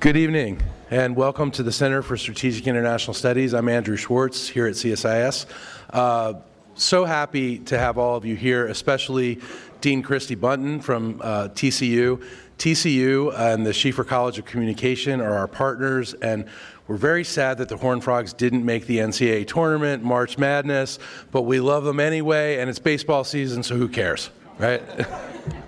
Good evening, and welcome to the Center for Strategic International Studies. I'm Andrew Schwartz here at CSIS. Uh, so happy to have all of you here, especially Dean Kristie Bunton from uh, TCU. TCU and the Schieffer College of Communication are our partners, and we're very sad that the Horned Frogs didn't make the NCAA tournament, March Madness, but we love them anyway, and it's baseball season, so who cares, right?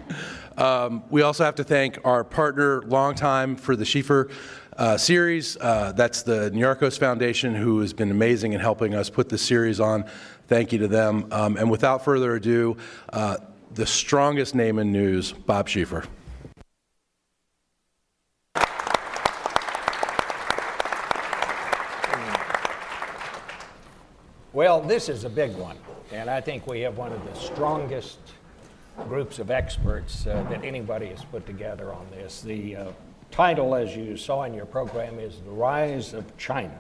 um, we also have to thank our partner, long time for the Schieffer uh, series. Uh, that's the Niarchos Foundation, who has been amazing in helping us put this series on. Thank you to them. Um, and without further ado, uh, the strongest name in news, Bob Schieffer. Well, this is a big one, and I think we have one of the strongest groups of experts uh, that anybody has put together on this. The uh, title, as you saw in your program, is The Rise of China.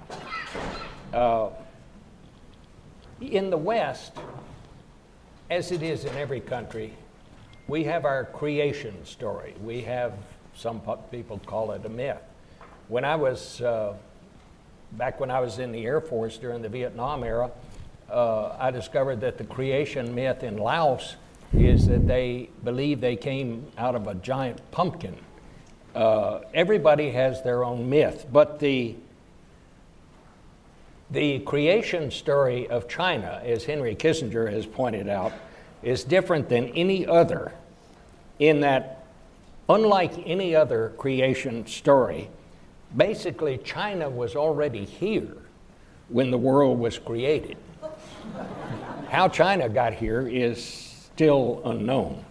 Uh, in the West, as it is in every country, we have our creation story. We have, some people call it a myth. When I was uh, back when I was in the Air Force during the Vietnam era, uh, I discovered that the creation myth in Laos is that they believe they came out of a giant pumpkin. Uh, everybody has their own myth, but the the creation story of China, as Henry Kissinger has pointed out, is different than any other in that, unlike any other creation story, basically China was already here when the world was created. How China got here is still unknown.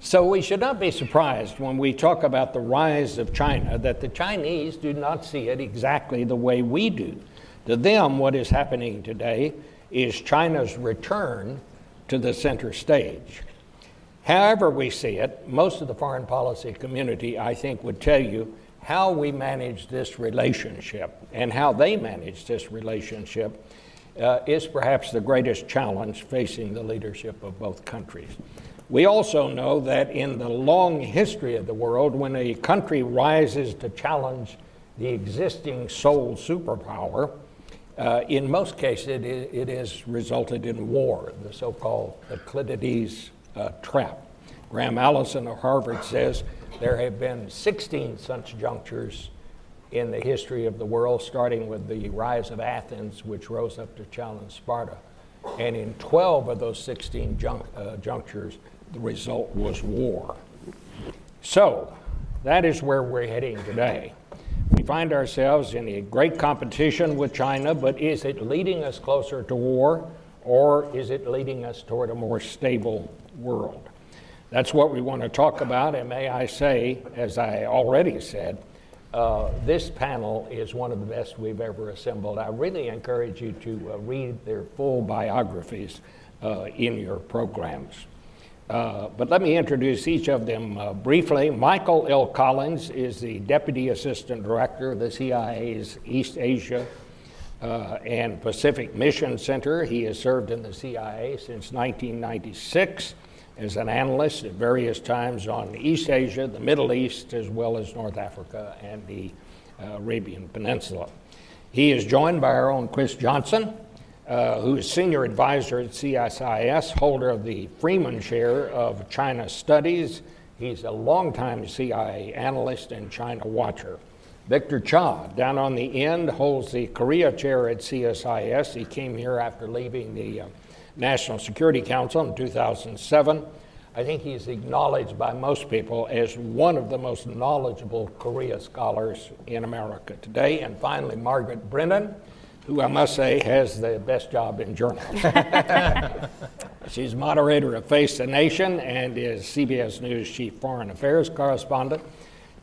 So we should not be surprised when we talk about the rise of China that the Chinese do not see it exactly the way we do. To them, what is happening today is China's return to the center stage. However, we see it, most of the foreign policy community, I think, would tell you how we manage this relationship and how they manage this relationship uh, is perhaps the greatest challenge facing the leadership of both countries. We also know that in the long history of the world, when a country rises to challenge the existing sole superpower, uh, in most cases, it, it has resulted in war, the so called Thucydides uh, trap. Graham Allison of Harvard says there have been 16 such junctures in the history of the world, starting with the rise of Athens, which rose up to challenge Sparta. And in 12 of those 16 jun- uh, junctures, the result was war. So, that is where we're heading today. We find ourselves in a great competition with China, but is it leading us closer to war or is it leading us toward a more stable world? That's what we want to talk about, and may I say, as I already said, uh, this panel is one of the best we've ever assembled. I really encourage you to uh, read their full biographies uh, in your programs. Uh, but let me introduce each of them uh, briefly. Michael L. Collins is the Deputy Assistant Director of the CIA's East Asia uh, and Pacific Mission Center. He has served in the CIA since 1996 as an analyst at various times on East Asia, the Middle East, as well as North Africa and the uh, Arabian Peninsula. He is joined by our own Chris Johnson, uh, who is senior advisor at CSIS, holder of the Freeman Chair of China Studies. He's a longtime CIA analyst and China watcher. Victor Cha, down on the end, holds the Korea Chair at CSIS. He came here after leaving the uh, National Security Council in 2007. I think he's acknowledged by most people as one of the most knowledgeable Korea scholars in America today. And finally, Margaret Brennan who I must say has the best job in journalism. She's moderator of Face the Nation and is CBS News chief foreign affairs correspondent.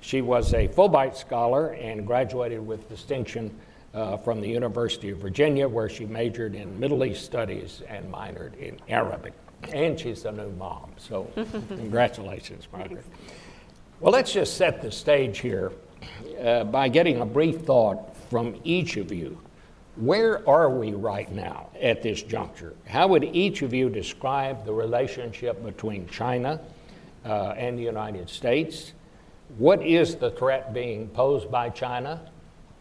She was a Fulbright scholar and graduated with distinction uh, from the University of Virginia, where she majored in Middle East studies and minored in Arabic. And she's a new mom, so congratulations, Margaret. Well, let's just set the stage here uh, by getting a brief thought from each of you where are we right now at this juncture? How would each of you describe the relationship between China uh, and the United States? what is the threat being posed by China,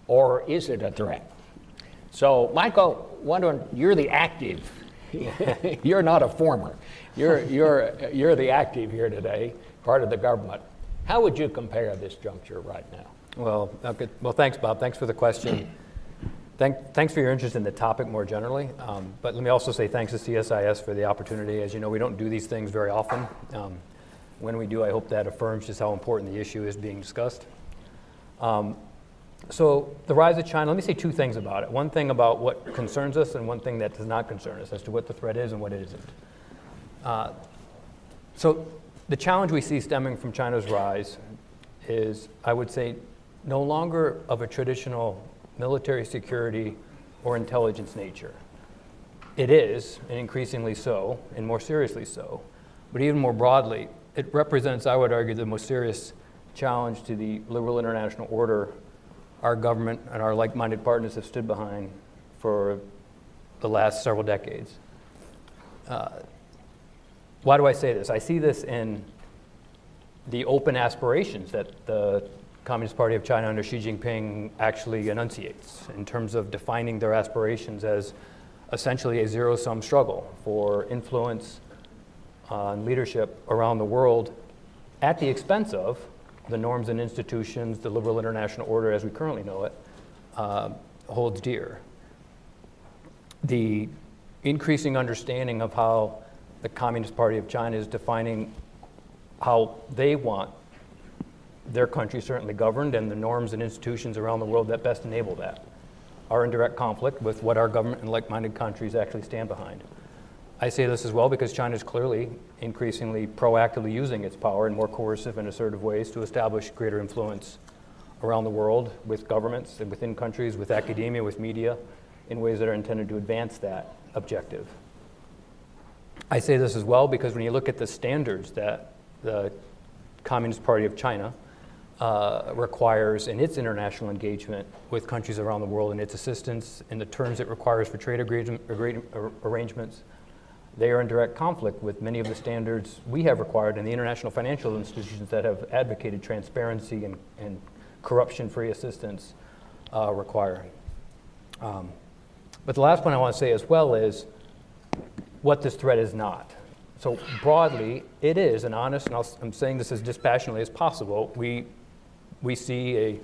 or is it a threat? So, Michael, wondering, you're the active. you're not a former. You're, you're, you're the active here today, part of the government. How would you compare this juncture right now? Well, okay. well, thanks, Bob. Thanks for the question. Thank, thanks for your interest in the topic more generally. Um, but let me also say thanks to CSIS for the opportunity. As you know, we don't do these things very often. Um, when we do, I hope that affirms just how important the issue is being discussed. Um, so, the rise of China, let me say two things about it. One thing about what concerns us, and one thing that does not concern us as to what the threat is and what it isn't. Uh, so, the challenge we see stemming from China's rise is, I would say, no longer of a traditional military security or intelligence nature. It is, and increasingly so, and more seriously so. But even more broadly, it represents, I would argue, the most serious challenge to the liberal international order our government and our like minded partners have stood behind for the last several decades. Uh, why do I say this? I see this in the open aspirations that the Communist Party of China under Xi Jinping actually enunciates in terms of defining their aspirations as essentially a zero sum struggle for influence on leadership around the world at the expense of the norms and institutions, the liberal international order as we currently know it, uh, holds dear. The increasing understanding of how the Communist Party of China is defining how they want their country certainly governed and the norms and institutions around the world that best enable that are in direct conflict with what our government and like minded countries actually stand behind. I say this as well because China is clearly increasingly proactively using its power in more coercive and assertive ways to establish greater influence around the world with governments and within countries, with academia, with media, in ways that are intended to advance that objective. I say this as well because when you look at the standards that the Communist Party of China uh, requires in its international engagement with countries around the world and its assistance in the terms it requires for trade arrangements, they are in direct conflict with many of the standards we have required and the international financial institutions that have advocated transparency and, and corruption free assistance uh, require. Um, but the last point I want to say as well is what this threat is not. So, broadly, it is an honest, and i am saying this as dispassionately as possible. We, we see a,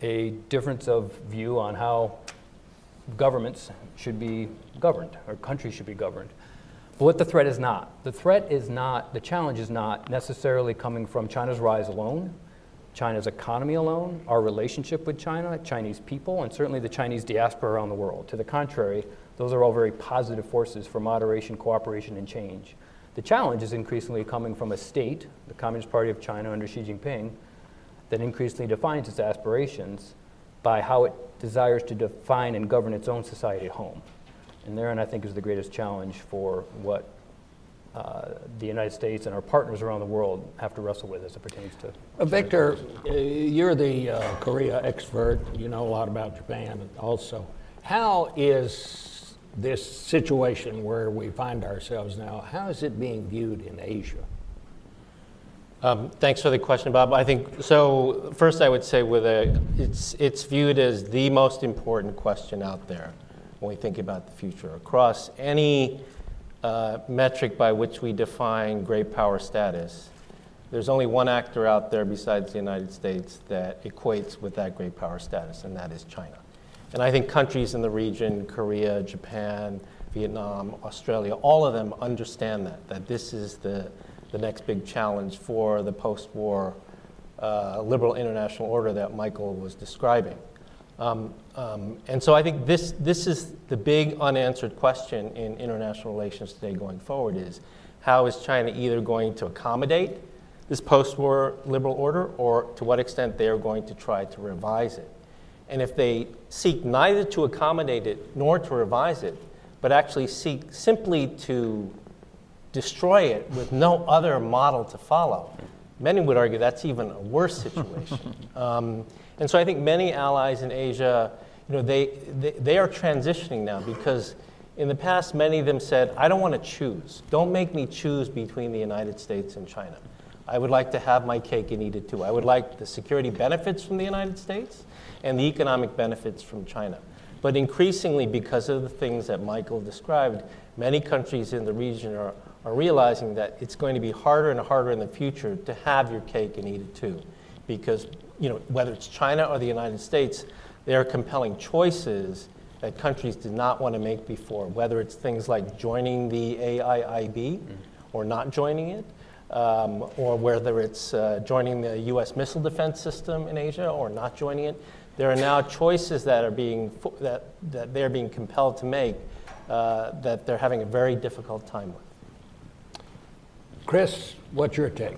a difference of view on how governments should be governed, or countries should be governed. But what the threat is not. The threat is not, the challenge is not necessarily coming from China's rise alone, China's economy alone, our relationship with China, Chinese people, and certainly the Chinese diaspora around the world. To the contrary, those are all very positive forces for moderation, cooperation, and change. The challenge is increasingly coming from a state, the Communist Party of China under Xi Jinping, that increasingly defines its aspirations by how it desires to define and govern its own society at home. And therein, I think, is the greatest challenge for what uh, the United States and our partners around the world have to wrestle with as it pertains to. Uh, Victor, uh, you're the uh, Korea expert. You know a lot about Japan also. How is this situation where we find ourselves now, how is it being viewed in Asia? Um, thanks for the question, Bob. I think so. First, I would say with a, it's it's viewed as the most important question out there when we think about the future. Across any uh, metric by which we define great power status, there's only one actor out there besides the United States that equates with that great power status, and that is China. And I think countries in the region, Korea, Japan, Vietnam, Australia, all of them understand that, that this is the, the next big challenge for the post war uh, liberal international order that Michael was describing. Um, um, and so I think this, this is the big unanswered question in international relations today going forward is how is China either going to accommodate this post-war liberal order or to what extent they are going to try to revise it. And if they seek neither to accommodate it nor to revise it, but actually seek simply to destroy it with no other model to follow, many would argue that's even a worse situation. um, and so I think many allies in Asia, you know, they, they, they are transitioning now because in the past, many of them said, I don't want to choose. Don't make me choose between the United States and China. I would like to have my cake and eat it too. I would like the security benefits from the United States and the economic benefits from China. But increasingly, because of the things that Michael described, many countries in the region are, are realizing that it's going to be harder and harder in the future to have your cake and eat it too. Because you know, whether it's China or the United States, there are compelling choices that countries did not want to make before, whether it's things like joining the AIIB mm-hmm. or not joining it, um, or whether it's uh, joining the US missile defense system in Asia or not joining it. There are now choices that are being that, that they're being compelled to make uh, that they're having a very difficult time with. Chris, what's your take?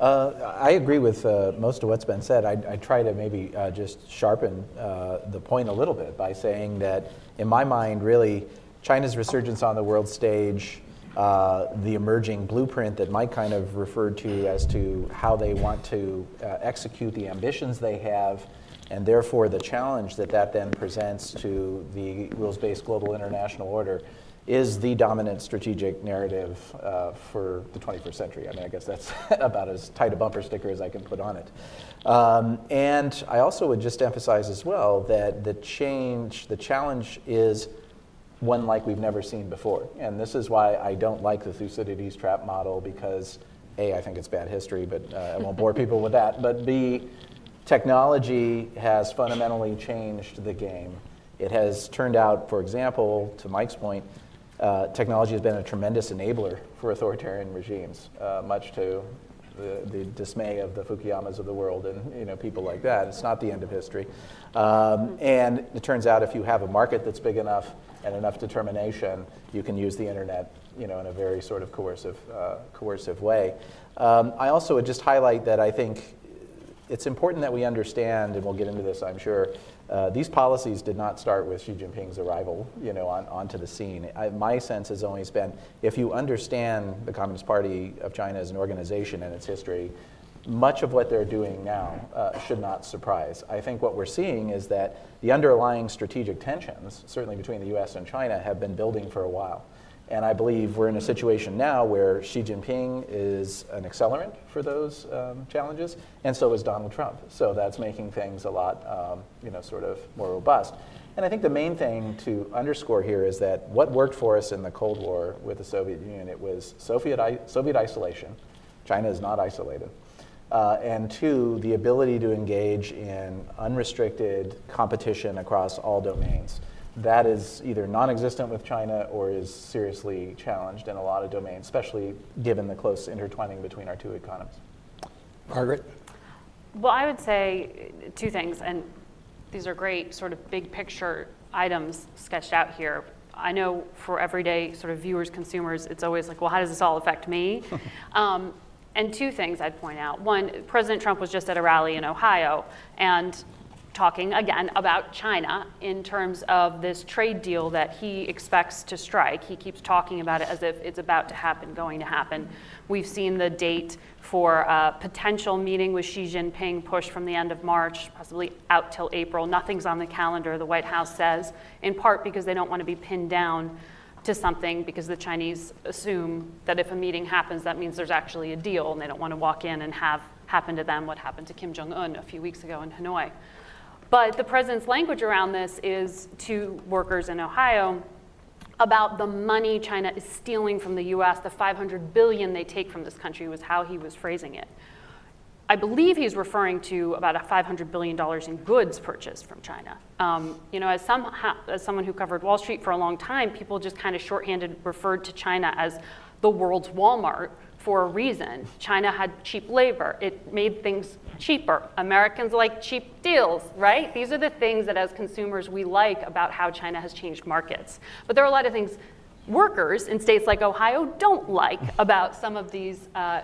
Uh, I agree with uh, most of what's been said. I, I try to maybe uh, just sharpen uh, the point a little bit by saying that, in my mind, really, China's resurgence on the world stage, uh, the emerging blueprint that Mike kind of referred to as to how they want to uh, execute the ambitions they have, and therefore the challenge that that then presents to the rules based global international order is the dominant strategic narrative uh, for the 21st century. I mean, I guess that's about as tight a bumper sticker as I can put on it. Um, and I also would just emphasize as well that the change, the challenge is one like we've never seen before. And this is why I don't like the Thucydides trap model because A, I think it's bad history, but uh, I won't bore people with that. But B, technology has fundamentally changed the game. It has turned out, for example, to Mike's point, uh, technology has been a tremendous enabler for authoritarian regimes, uh, much to the, the, dismay of the Fukuyamas of the world and you know, people like that. It's not the end of history. Um, and it turns out if you have a market that's big enough and enough determination, you can use the internet you know, in a very sort of coercive, uh, coercive way. Um, I also would just highlight that I think it's important that we understand, and we'll get into this, I'm sure, uh, these policies did not start with Xi Jinping's arrival, you know, on, onto the scene. I, my sense has always been, if you understand the Communist Party of China as an organization and its history, much of what they're doing now uh, should not surprise. I think what we're seeing is that the underlying strategic tensions, certainly between the U.S. and China, have been building for a while. And I believe we're in a situation now where Xi Jinping is an accelerant for those um, challenges, and so is Donald Trump. So that's making things a lot, um, you know, sort of more robust. And I think the main thing to underscore here is that what worked for us in the Cold War with the Soviet Union, it was Soviet, Soviet isolation. China is not isolated. Uh, and two, the ability to engage in unrestricted competition across all domains that is either non existent with China or is seriously challenged in a lot of domains, especially given the close intertwining between our two economies. Margaret? Well, I would say two things, and these are great sort of big picture items sketched out here. I know for everyday sort of viewers, consumers, it's always like, well, how does this all affect me? um, and two things I'd point out. One, President Trump was just at a rally in Ohio, and talking again about China in terms of this trade deal that he expects to strike. He keeps talking about it as if it's about to happen, going to happen. We've seen the date for a potential meeting with Xi Jinping pushed from the end of March, possibly out till April. Nothing's on the calendar, the White House says, in part because they don't want to be pinned down to something because the Chinese assume that if a meeting happens, that means there's actually a deal, and they don't want to walk in and have happen to them what happened to Kim Jong un a few weeks ago in Hanoi. But the president's language around this is to workers in Ohio about the money China is stealing from the US, the 500 billion they take from this country was how he was phrasing it. I believe he's referring to about a $500 billion in goods purchased from China. Um, you know, as, some, as someone who covered Wall Street for a long time, people just kind of shorthanded referred to China as the world's Walmart for a reason. China had cheap labor, it made things cheaper. Americans like cheap deals, right? These are the things that, as consumers, we like about how China has changed markets. But there are a lot of things workers in states like Ohio don't like about some of these uh,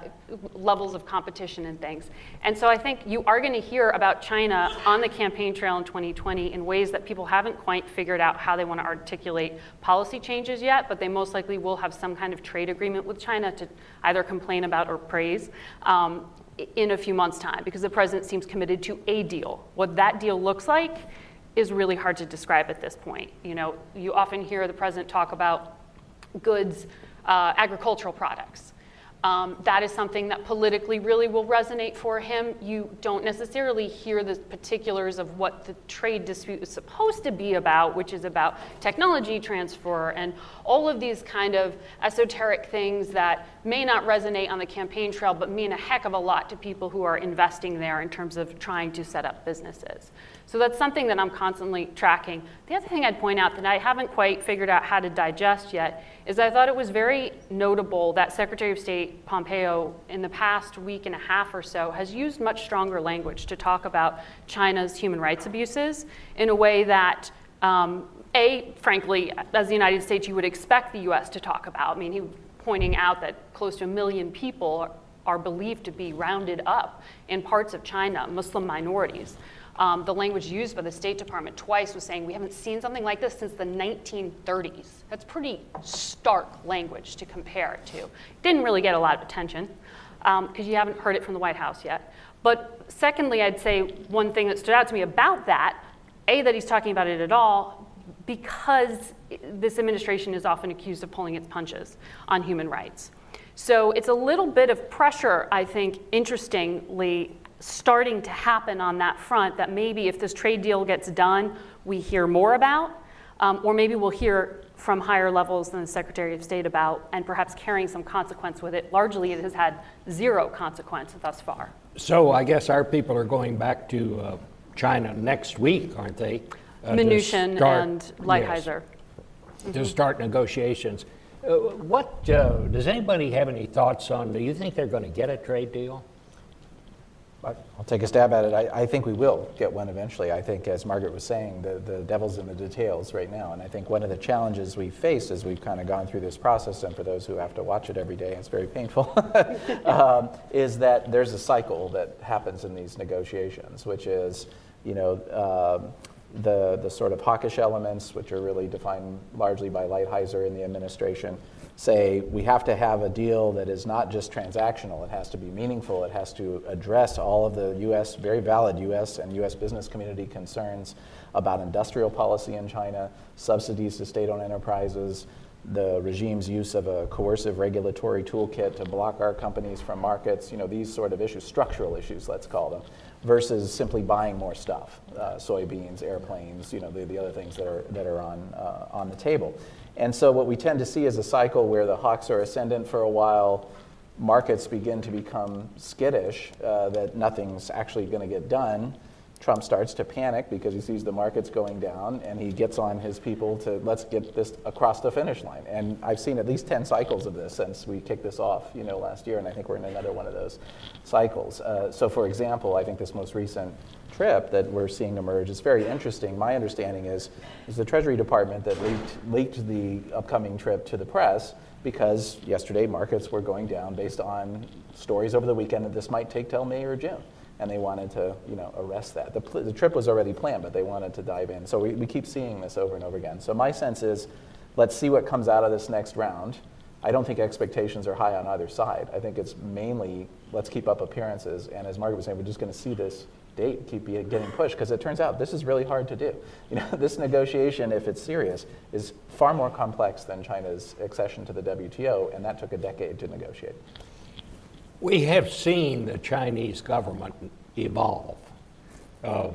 levels of competition and things. And so I think you are going to hear about China on the campaign trail in 2020 in ways that people haven't quite figured out how they want to articulate policy changes yet, but they most likely will have some kind of trade agreement with China to either complain about or praise. Um, in a few months' time, because the president seems committed to a deal. What that deal looks like is really hard to describe at this point. You know, you often hear the president talk about goods, uh, agricultural products. Um, that is something that politically really will resonate for him. You don't necessarily hear the particulars of what the trade dispute is supposed to be about, which is about technology transfer and all of these kind of esoteric things that may not resonate on the campaign trail, but mean a heck of a lot to people who are investing there in terms of trying to set up businesses. So that's something that I'm constantly tracking. The other thing I'd point out that I haven't quite figured out how to digest yet is I thought it was very notable that Secretary of State Pompeo, in the past week and a half or so, has used much stronger language to talk about China's human rights abuses in a way that um, a, frankly, as the United States, you would expect the US to talk about. I mean, he pointing out that close to a million people are believed to be rounded up in parts of China, Muslim minorities. Um, the language used by the State Department twice was saying we haven't seen something like this since the 1930s. That's pretty stark language to compare it to. Didn't really get a lot of attention because um, you haven't heard it from the White House yet. But secondly, I'd say one thing that stood out to me about that, A, that he's talking about it at all, because this administration is often accused of pulling its punches on human rights. So it's a little bit of pressure, I think, interestingly, starting to happen on that front that maybe if this trade deal gets done, we hear more about, um, or maybe we'll hear from higher levels than the Secretary of State about, and perhaps carrying some consequence with it. Largely, it has had zero consequence thus far. So I guess our people are going back to uh, China next week, aren't they? Uh, Mnuchin start, and Lighthizer. Yes, mm-hmm. To start negotiations. Uh, what uh, does anybody have any thoughts on? Do you think they're going to get a trade deal? I'll take a stab at it. I, I, think we will get one eventually. I think, as Margaret was saying, the, the devil's in the details right now. And I think one of the challenges we've faced as we've kind of gone through this process, and for those who have to watch it every day, it's very painful, um, is that there's a cycle that happens in these negotiations, which is, you know, um, the, the sort of hawkish elements, which are really defined largely by Lighthizer in the administration, say we have to have a deal that is not just transactional, it has to be meaningful, it has to address all of the US, very valid US and US business community concerns about industrial policy in China, subsidies to state owned enterprises, the regime's use of a coercive regulatory toolkit to block our companies from markets, you know, these sort of issues, structural issues, let's call them, versus simply buying more stuff, uh, soybeans, airplanes, you know, the, the other things that are, that are on, uh, on the table. And so what we tend to see is a cycle where the hawks are ascendant for a while, markets begin to become skittish, uh, that nothing's actually going to get done. Trump starts to panic because he sees the markets going down and he gets on his people to let's get this across the finish line. And I've seen at least 10 cycles of this since we kicked this off, you know, last year, and I think we're in another one of those cycles. Uh, so for example, I think this most recent trip that we're seeing emerge is very interesting. My understanding is, is the Treasury Department that leaked, leaked the upcoming trip to the press because yesterday markets were going down based on stories over the weekend that this might take till May or June. And they wanted to, you know, arrest that. The, the trip was already planned, but they wanted to dive in. So we, we keep seeing this over and over again. So my sense is, let's see what comes out of this next round. I don't think expectations are high on either side. I think it's mainly let's keep up appearances. And as Margaret was saying, we're just going to see this date keep getting pushed because it turns out this is really hard to do. You know, this negotiation, if it's serious, is far more complex than China's accession to the WTO, and that took a decade to negotiate. We have seen the Chinese government evolve. Uh,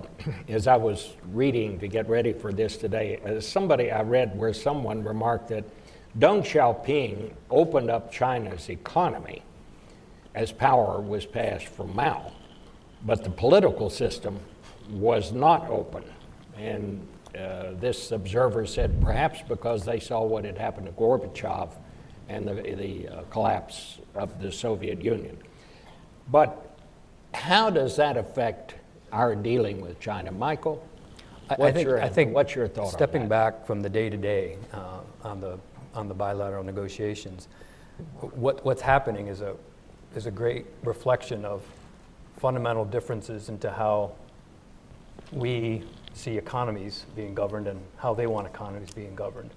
as I was reading to get ready for this today, uh, somebody I read where someone remarked that Deng Xiaoping opened up China's economy as power was passed from Mao. But the political system was not open. And uh, this observer said perhaps because they saw what had happened to Gorbachev and the, the uh, collapse of the Soviet Union. But how does that affect our dealing with China? Michael? I, I think, your, I think what's your thought stepping back from the day to day on the on the bilateral negotiations, what, what's happening is a is a great reflection of fundamental differences into how we see economies being governed and how they want economies being governed.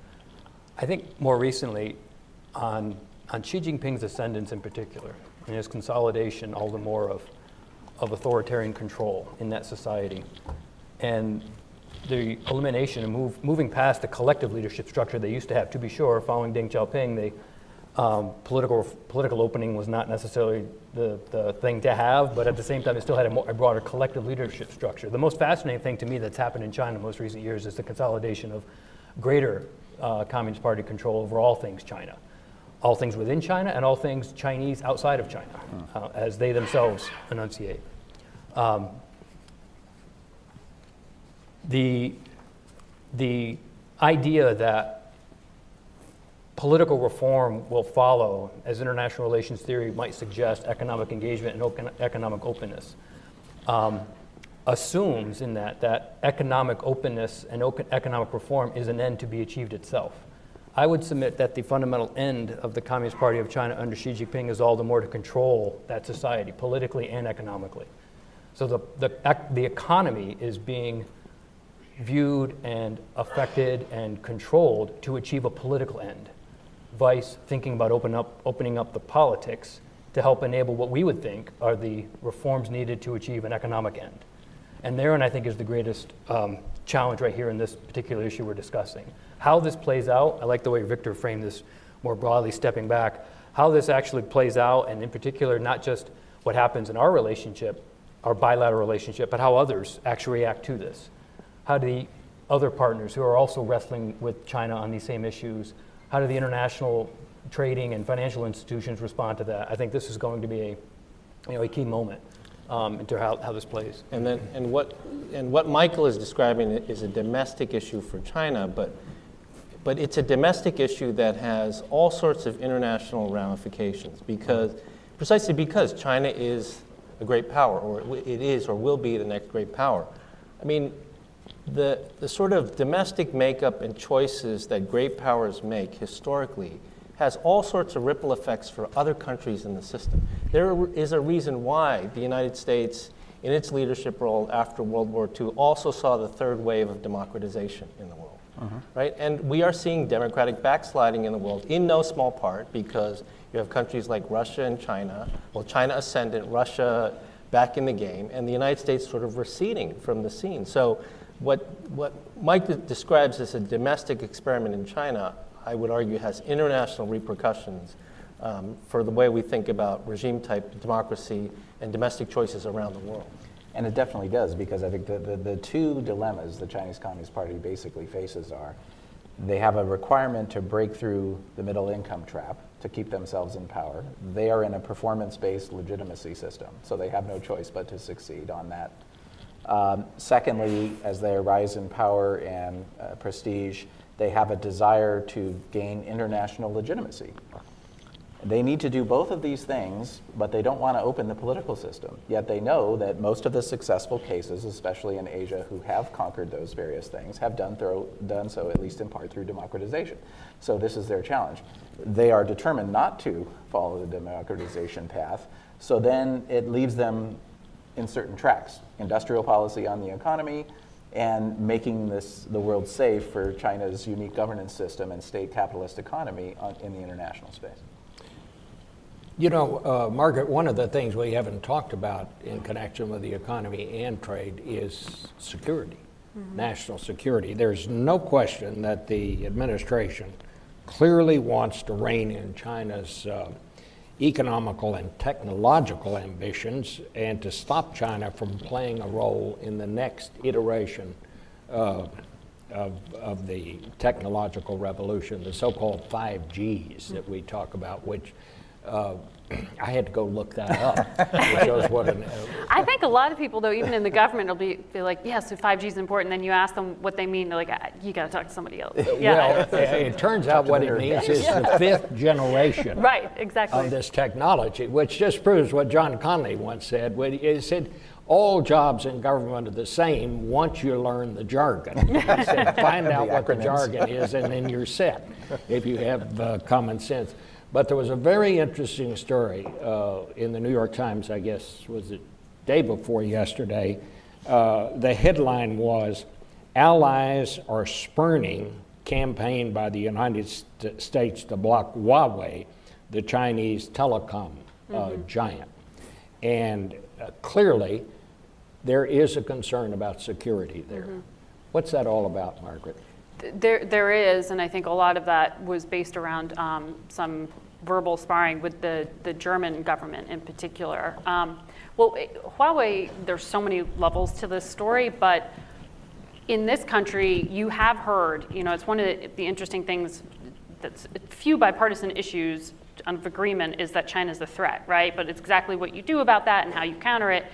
I think more recently, on, on Xi Jinping's ascendance in particular, and his consolidation all the more of, of authoritarian control in that society, and the elimination and move, moving past the collective leadership structure they used to have. To be sure, following Deng Xiaoping, the Um, political, political opening was not necessarily the, the thing to have, but at the same time, it still had a, more, a broader collective leadership structure. The most fascinating thing to me that's happened in China in most recent years is the consolidation of greater uh, Communist Party control over all things China, all things within China and all things Chinese outside of China, uh, as they themselves enunciate. Um, the, the idea that political reform will follow, as international relations theory might suggest, economic engagement and economic openness, um, assumes in that that economic openness and economic reform is an end to be achieved itself. I would submit that the fundamental end of the Communist Party of China under Xi Jinping is all the more to control that society politically and economically. So the, the, the economy is being viewed and affected and controlled to achieve a political end. Vice thinking about open up, opening up the politics to help enable what we would think are the reforms needed to achieve an economic end. And therein, I think, is the greatest um, challenge right here in this particular issue we're discussing. How this plays out, I like the way Victor framed this more broadly, stepping back, how this actually plays out, and in particular, not just what happens in our relationship, our bilateral relationship, but how others actually react to this. How do the other partners who are also wrestling with China on these same issues, how do the international trading and financial institutions respond to that? I think this is going to be a, you know, a key moment um, into how, how this plays. And then, and what, and what Michael is describing is a domestic issue for China, but, but it's a domestic issue that has all sorts of international ramifications because, precisely because China is a great power, or it is or will be the next great power. I mean, the, the sort of domestic makeup and choices that great powers make historically has all sorts of ripple effects for other countries in the system. There is a reason why the United States, in its leadership role after World War II, also saw the third wave of democratization in the world. Uh-huh. Right? And we are seeing democratic backsliding in the world, in no small part because you have countries like Russia and China, well, China ascendant, Russia back in the game, and the United States sort of receding from the scene. So, what, what Mike describes as a domestic experiment in China, I would argue, has international repercussions um, for the way we think about regime type democracy and domestic choices around the world. And it definitely does, because I think the, the, the, two dilemmas the Chinese Communist Party basically faces are they have a requirement to break through the middle income trap to keep themselves in power. They are in a performance based legitimacy system, so they have no choice but to succeed on that. Um, secondly, as they rise in power and uh, prestige, they have a desire to gain international legitimacy. They need to do both of these things, but they don't want to open the political system. Yet they know that most of the successful cases, especially in Asia, who have conquered those various things, have done, through, done so, at least in part, through democratization. So this is their challenge. They are determined not to follow the democratization path, so then it leaves them in certain tracks industrial policy on the economy, and making this, the world safe for China's unique governance system and state capitalist economy on, in the international space. You know, uh, Margaret, one of the things we haven't talked about in connection with the economy and trade is security, mm-hmm. national security. There's no question that the administration clearly wants to rein in China's uh, economical and technological ambitions and to stop China from playing a role in the next iteration uh, of, of the technological revolution, the so called 5Gs that we talk about, which uh, I had to go look that up. it shows what an, uh, I think a lot of people, though, even in the government, will be, be like, "Yes, yeah, so 5G is important." Then you ask them what they mean, they're like, ah, "You got to talk to somebody else." Yeah. Well, it turns out what it means is the fifth generation. Right. Exactly. Of this technology, which just proves what John Conley once said. When he said, all jobs in government are the same once you learn the jargon. said, find out what the jargon is, and then you're set if you have uh, common sense. But there was a very interesting story uh, in the New York Times, I guess, was it day before yesterday. Uh, the headline was Allies are spurning campaign by the United St- States to block Huawei, the Chinese telecom uh, mm-hmm. giant. And uh, clearly, there is a concern about security there. Mm-hmm. What's that all about, Margaret? There, there is, and I think a lot of that was based around um, some verbal sparring with the, the German government in particular. Um, well, it- Huawei, there's so many levels to this story, but in this country, you have heard, you know, it's one of the, the interesting things that's few bipartisan issues of agreement is that China's a threat, right? But it's exactly what you do about that and how you counter it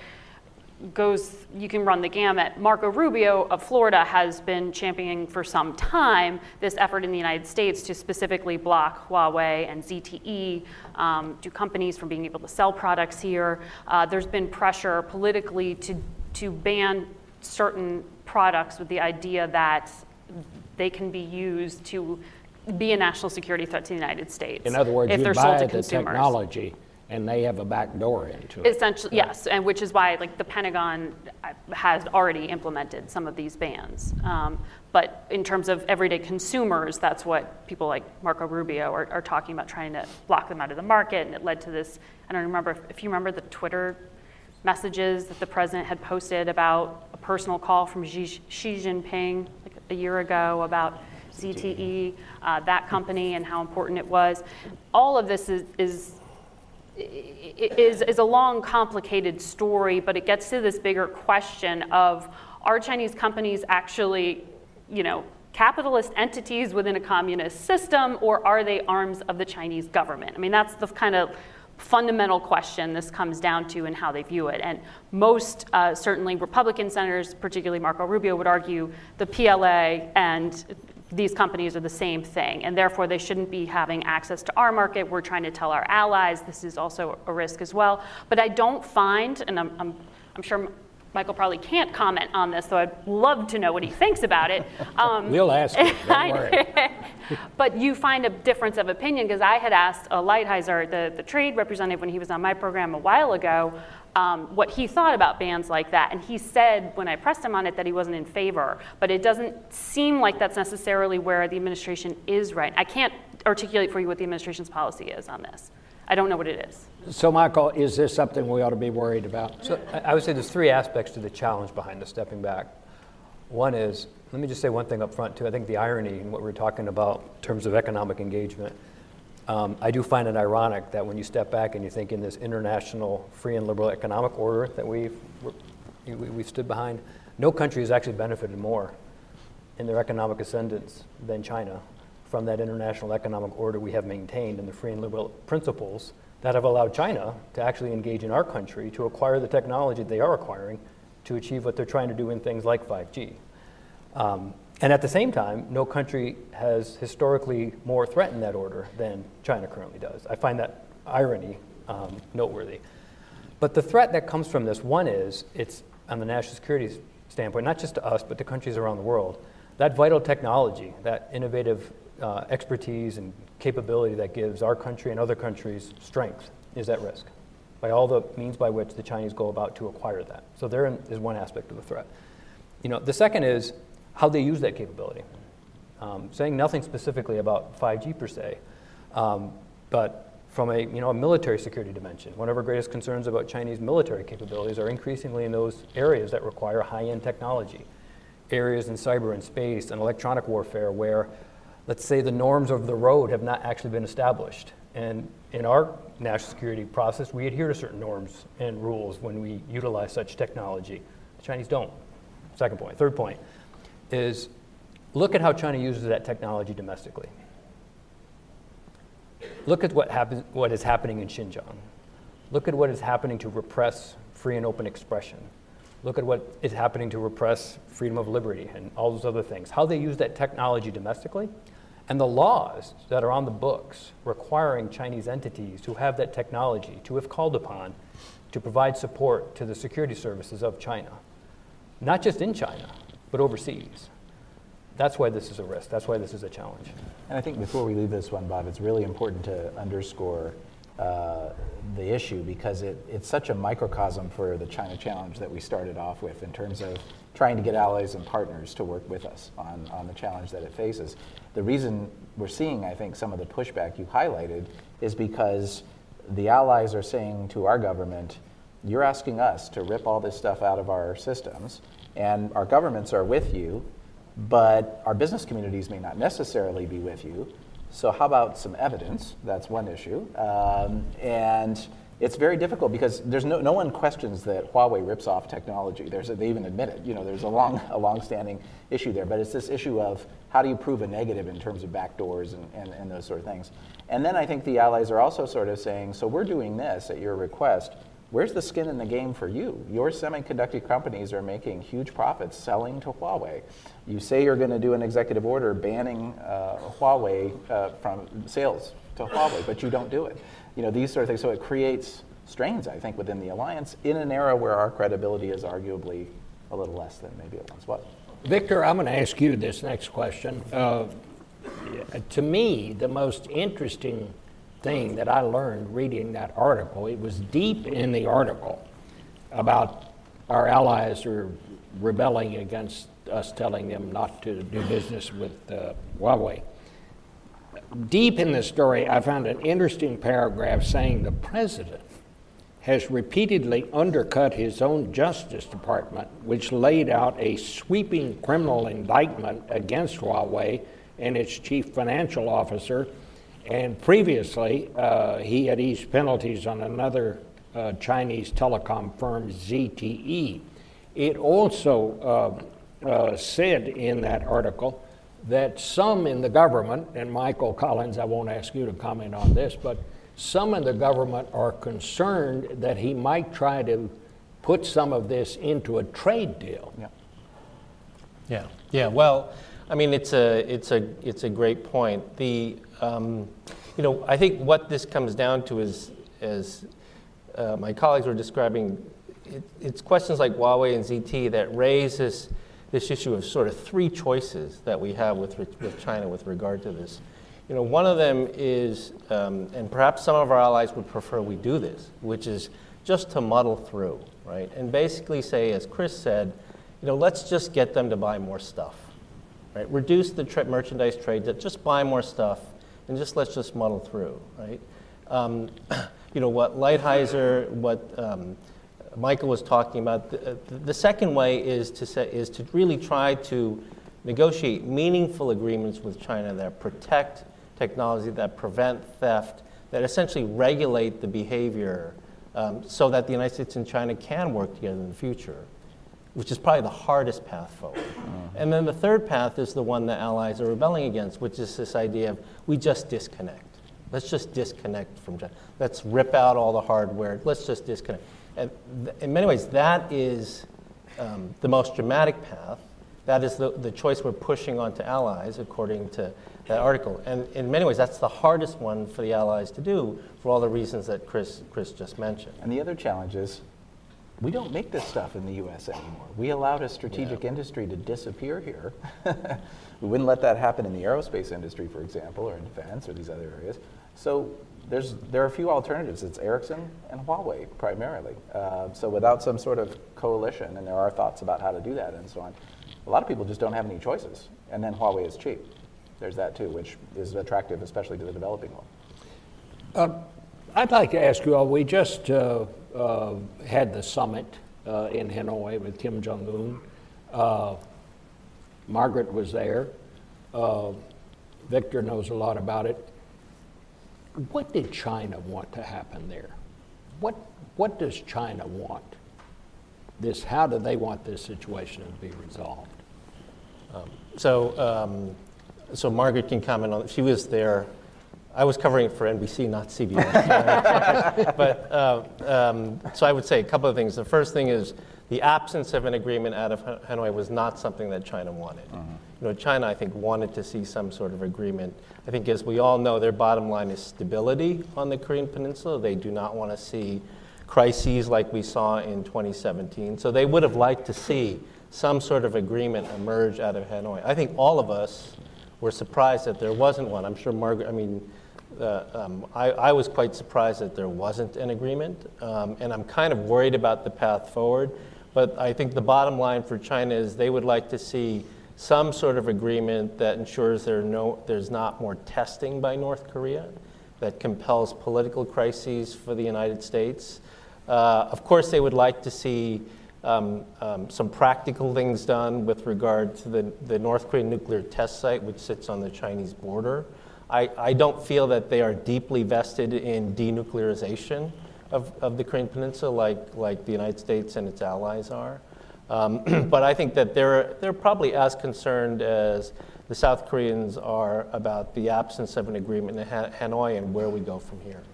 goes, you can run the gamut. Marco Rubio of Florida has been championing for some time this effort in the United States to specifically block Huawei and ZTE, um, do companies from being able to sell products here. Uh, there's been pressure politically to, to ban certain products with the idea that they can be used to be a national security threat to the United States. In other words, if you they're sold to the consumers. technology and they have a back door into it. Essentially, yes, and which is why like the Pentagon uh, has already implemented some of these bans. Um, but in terms of everyday consumers, that's what people like Marco Rubio are, are talking about, trying to block them out of the market, and it led to this. I don't remember if, if you remember the Twitter messages that the president had posted about a personal call from Xi, Xi Jinping like a year ago about ZTE, uh, that company, and how important it was. All of this is, is is, is a long, complicated story, but it gets to this bigger question of are Chinese companies actually, you know, capitalist entities within a communist system, or are they arms of the Chinese government? I mean, that's the kind of fundamental question this comes down to and how they view it. And most, uh, certainly Republican senators, particularly Marco Rubio, would argue the PLA and these companies are the same thing, and therefore they shouldn't be having access to our market. We're trying to tell our allies this is also a risk as well. But I don't find, and I'm, I'm, I'm sure Michael probably can't comment on this, though I'd love to know what he thinks about it. Um, We'll ask him, but you find a difference of opinion because I had asked uh, Lighthizer, the, the trade representative, when he was on my program a while ago, um, what he thought about bans like that. And he said, when I pressed him on it, that he wasn't in favor. But it doesn't seem like that's necessarily where the administration is right. I can't articulate for you what the administration's policy is on this. I don't know what it is. So, Michael, is this something we ought to be worried about? So I- I would say there's three aspects to the challenge behind the stepping back. One is, let me just say one thing up front too. I think the irony in what we're talking about in terms of economic engagement, um, I do find it ironic that when you step back and you think in this international free and liberal economic order that we've, we- we've stood behind, no country has actually benefited more in their economic ascendance than China from that international economic order we have maintained and the free and liberal principles that have allowed China to actually engage in our country to acquire the technology they are acquiring to achieve what they're trying to do in things like 5G. Um, and at the same time, no country has historically more threatened that order than China currently does. I find that irony um, noteworthy. But the threat that comes from this, one is it's on the national security standpoint, not just to us, but to countries around the world. That vital technology, that innovative uh, expertise and capability that gives our country and other countries strength is at risk by all the means by which the Chinese go about to acquire that. So there is one aspect of the threat. You know, the second is how they use that capability. Um, saying nothing specifically about 5G per se, um, but from a, you know, a military security dimension. One of our greatest concerns about Chinese military capabilities are increasingly in those areas that require high-end technology. Areas in cyber and space and electronic warfare where, let's say, the norms of the road have not actually been established. And in our national security process, we adhere to certain norms and rules when we utilize such technology. The Chinese don't. Second point. Third point is look at how China uses that technology domestically. Look at what, happens, what is happening in Xinjiang. Look at what is happening to repress free and open expression. Look at what is happening to repress freedom of liberty and all those other things. How they use that technology domestically and the laws that are on the books requiring Chinese entities to have that technology, to, if called upon, to provide support to the security services of China, not just in China, but overseas. That's why this is a risk. That's why this is a challenge. And I think before we leave this one, Bob, it's really important to underscore uh, the issue because it, it's such a microcosm for the China challenge that we started off with in terms of trying to get allies and partners to work with us on, on the challenge that it faces. The reason we're seeing, I think, some of the pushback you highlighted is because the allies are saying to our government, you're asking us to rip all this stuff out of our systems, and our governments are with you, but our business communities may not necessarily be with you. So how about some evidence? That's one issue. Um, and it's very difficult because there's no, no one questions that Huawei rips off technology. There's a, they even admit it. You know, there's a long, a long-standing issue there. But it's this issue of how do you prove a negative in terms of backdoors and, and, and those sort of things. And then I think the allies are also sort of saying, so we're doing this at your request. Where's the skin in the game for you? Your semiconductor companies are making huge profits selling to Huawei. You say you're going to do an executive order banning uh, Huawei uh, from sales to Huawei, but you don't do it. You know, these sort of things. So it creates strains, I think, within the alliance in an era where our credibility is arguably a little less than maybe it once was. Victor, I'm going to ask you this next question. Uh, to me, the most interesting thing that I learned reading that article. It was deep in the article about our allies are rebelling against us telling them not to do business with uh, Huawei. Deep in the story, I found an interesting paragraph saying the president has repeatedly undercut his own Justice Department, which laid out a sweeping criminal indictment against Huawei and its chief financial officer and previously, uh, he had eased penalties on another uh, Chinese telecom firm, ZTE. It also uh, uh, said in that article that some in the government, and Michael Collins, I won't ask you to comment on this, but some in the government are concerned that he might try to put some of this into a trade deal. Yeah. Yeah. Yeah. Well, I mean, it's a it's a it's a great point. The um, you know, I think what this comes down to is, as uh, my colleagues were describing, it, it's questions like Huawei and ZTE that raise this, this issue of sort of three choices that we have with, with China with regard to this. You know, one of them is, um, and perhaps some of our allies would prefer we do this, which is just to muddle through, right? And basically say, as Chris said, you know, let's just get them to buy more stuff, right? Reduce the tra- merchandise trade, that just buy more stuff, and just let's just muddle through, right? Um, you know, what Lighthizer, what um, Michael was talking about, the, the, second way is to, say, is to really try to negotiate meaningful agreements with China that protect technology, that prevent theft, that essentially regulate the behavior um, so that the United States and China can work together in the future which is probably the hardest path forward. Mm-hmm. And then the third path is the one the Allies are rebelling against, which is this idea of we just disconnect. Let's just disconnect from China. Let's rip out all the hardware. Let's just disconnect. And th- in many ways, that is um, the most dramatic path. That is the, the choice we're pushing onto allies, according to that article. And in many ways, that's the hardest one for the allies to do for all the reasons that Chris, Chris just mentioned. And the other challenge is we don't make this stuff in the US anymore. We allowed a strategic yeah. industry to disappear here. we wouldn't let that happen in the aerospace industry, for example, or in defense or these other areas. So there's, there are a few alternatives. It's Ericsson and Huawei primarily. Uh, so without some sort of coalition, and there are thoughts about how to do that and so on, a lot of people just don't have any choices. And then Huawei is cheap. There's that too, which is attractive, especially to the developing world. Uh, I'd like to ask you all, we just uh, uh, had the summit uh, in Hanoi with Kim Jong un. Uh, Margaret was there. Uh, Victor knows a lot about it. What did China want to happen there? What, what does China want? This, how do they want this situation to be resolved? Um, so, um, so Margaret can comment on. She was there I was covering it for NBC, not CBS. but uh, um, so I would say a couple of things. The first thing is the absence of an agreement out of Hanoi was not something that China wanted. Mm-hmm. You know, China, I think, wanted to see some sort of agreement. I think, as we all know, their bottom line is stability on the Korean Peninsula. They do not want to see crises like we saw in 2017. So they would have liked to see some sort of agreement emerge out of Hanoi. I think all of us were surprised that there wasn't one. I'm sure Margaret, I mean, uh, um, I, I, was quite surprised that there wasn't an agreement, um, and I'm kind of worried about the path forward. But I think the bottom line for China is they would like to see some sort of agreement that ensures there no, there's not more testing by North Korea, that compels political crises for the United States. Uh, of course, they would like to see um, um, some practical things done with regard to the, the North Korean nuclear test site, which sits on the Chinese border. I, I don't feel that they are deeply vested in denuclearization of, of the Korean Peninsula like, like the United States and its allies are. Um, but I think that they're, they're probably as concerned as the South Koreans are about the absence of an agreement in Han- Hanoi and where we go from here.